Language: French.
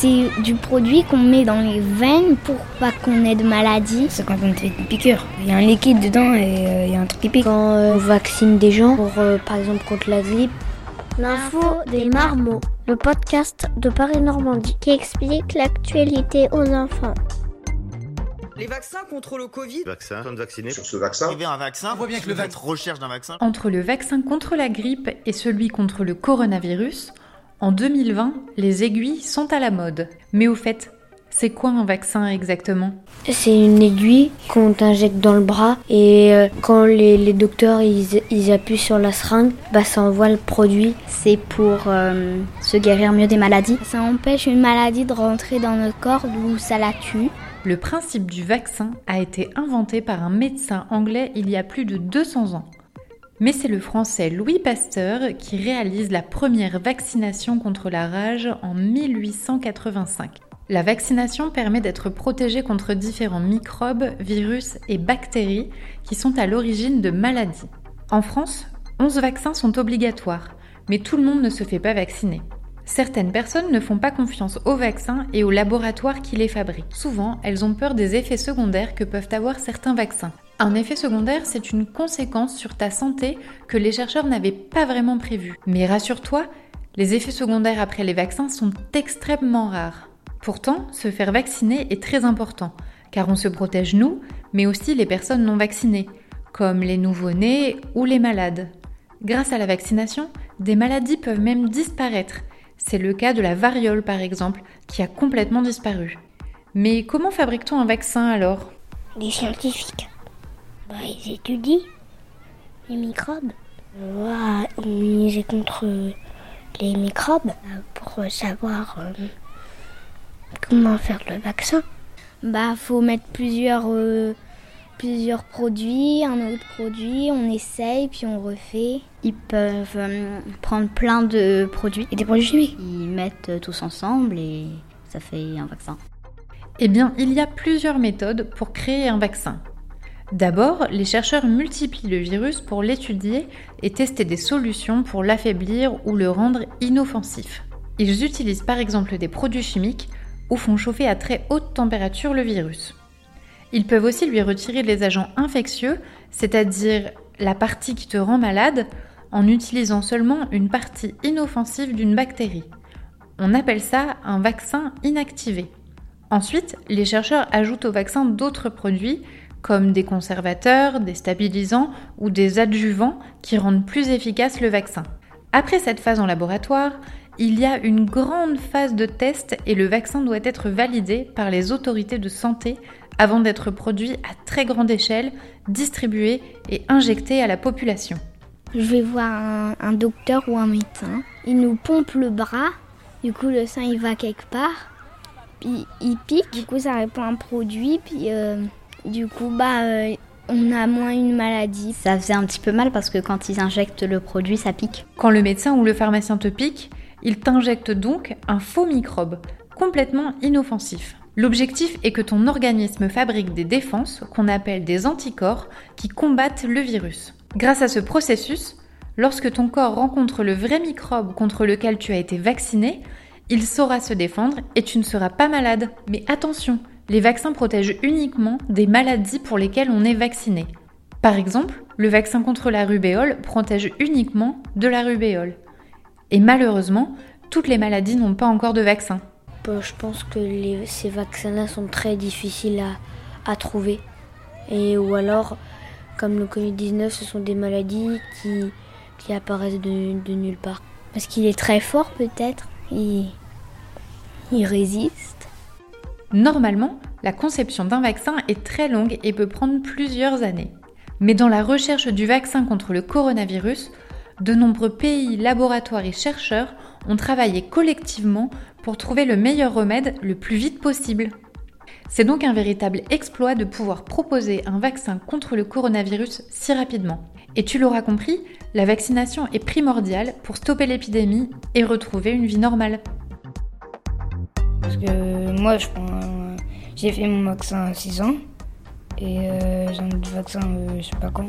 C'est du produit qu'on met dans les veines pour pas qu'on ait de maladie. C'est quand on fait une piqûre. Il y a un liquide dedans et euh, il y a un truc qui pique. Quand euh, on vaccine des gens, pour, euh, par exemple contre la grippe. L'info des marmots, le podcast de Paris-Normandie qui explique l'actualité aux enfants. Les vaccins contre le Covid. Vaccin, de vacciner. Sur ce vaccin. Arriver un vaccin. On voit bien que le vaccin. recherche d'un vaccin. Entre le vaccin contre la grippe et celui contre le coronavirus, en 2020, les aiguilles sont à la mode. Mais au fait, c'est quoi un vaccin exactement? C'est une aiguille qu'on t'injecte dans le bras et euh, quand les, les docteurs ils, ils, appuient sur la seringue, bah ça envoie le produit. C'est pour euh, se guérir mieux des maladies. Ça empêche une maladie de rentrer dans notre corps d'où ça la tue. Le principe du vaccin a été inventé par un médecin anglais il y a plus de 200 ans. Mais c'est le français Louis Pasteur qui réalise la première vaccination contre la rage en 1885. La vaccination permet d'être protégé contre différents microbes, virus et bactéries qui sont à l'origine de maladies. En France, 11 vaccins sont obligatoires, mais tout le monde ne se fait pas vacciner. Certaines personnes ne font pas confiance aux vaccins et aux laboratoires qui les fabriquent. Souvent, elles ont peur des effets secondaires que peuvent avoir certains vaccins. Un effet secondaire, c'est une conséquence sur ta santé que les chercheurs n'avaient pas vraiment prévu. Mais rassure-toi, les effets secondaires après les vaccins sont extrêmement rares. Pourtant, se faire vacciner est très important, car on se protège nous, mais aussi les personnes non vaccinées, comme les nouveau-nés ou les malades. Grâce à la vaccination, des maladies peuvent même disparaître c'est le cas de la variole par exemple, qui a complètement disparu. Mais comment fabrique-t-on un vaccin alors? Les scientifiques, bah, ils étudient les microbes. Voilà, immuniser contre les microbes pour savoir euh, comment faire le vaccin. Bah, faut mettre plusieurs euh, plusieurs produits, un autre produit, on essaye, puis on refait. Ils peuvent euh, prendre plein de produits. Et des produits chimiques. Ils mettent euh, tous ensemble et ça fait un vaccin. Eh bien, il y a plusieurs méthodes pour créer un vaccin. D'abord, les chercheurs multiplient le virus pour l'étudier et tester des solutions pour l'affaiblir ou le rendre inoffensif. Ils utilisent par exemple des produits chimiques ou font chauffer à très haute température le virus. Ils peuvent aussi lui retirer les agents infectieux, c'est-à-dire la partie qui te rend malade, en utilisant seulement une partie inoffensive d'une bactérie. On appelle ça un vaccin inactivé. Ensuite, les chercheurs ajoutent au vaccin d'autres produits comme des conservateurs, des stabilisants ou des adjuvants qui rendent plus efficace le vaccin. Après cette phase en laboratoire, il y a une grande phase de test et le vaccin doit être validé par les autorités de santé avant d'être produit à très grande échelle, distribué et injecté à la population. Je vais voir un, docteur ou un médecin. Il nous pompe le bras, du coup le sang il va quelque part, puis il pique, du coup ça répond à un produit, puis euh, du coup bah euh, on a moins une maladie. Ça faisait un petit peu mal parce que quand ils injectent le produit ça pique. Quand le médecin ou le pharmacien te pique, il t'injecte donc un faux microbe, complètement inoffensif. L'objectif est que ton organisme fabrique des défenses qu'on appelle des anticorps qui combattent le virus. Grâce à ce processus, lorsque ton corps rencontre le vrai microbe contre lequel tu as été vacciné, il saura se défendre et tu ne seras pas malade. Mais attention, les vaccins protègent uniquement des maladies pour lesquelles on est vacciné. Par exemple, le vaccin contre la rubéole protège uniquement de la rubéole. Et malheureusement, toutes les maladies n'ont pas encore de vaccin je pense que ces vaccins-là sont très difficiles à, trouver. Et, ou alors, comme le Covid-19, ce sont des maladies qui, apparaissent de, de, nulle part. Parce qu'il est très fort peut-être. Il, il résiste. Normalement, la conception d'un vaccin est très longue et peut prendre plusieurs années. Mais dans la recherche du vaccin contre le coronavirus, de nombreux pays, laboratoires et chercheurs ont travaillé collectivement pour trouver le meilleur remède le plus vite possible. C'est donc un véritable exploit de pouvoir proposer un vaccin contre le coronavirus si rapidement. Et tu l'auras compris, la vaccination est primordiale pour stopper l'épidémie et retrouver une vie normale. Parce que moi, je prends, j'ai fait mon vaccin à 6 ans et euh, j'ai un autre vaccin, euh, je sais pas quand.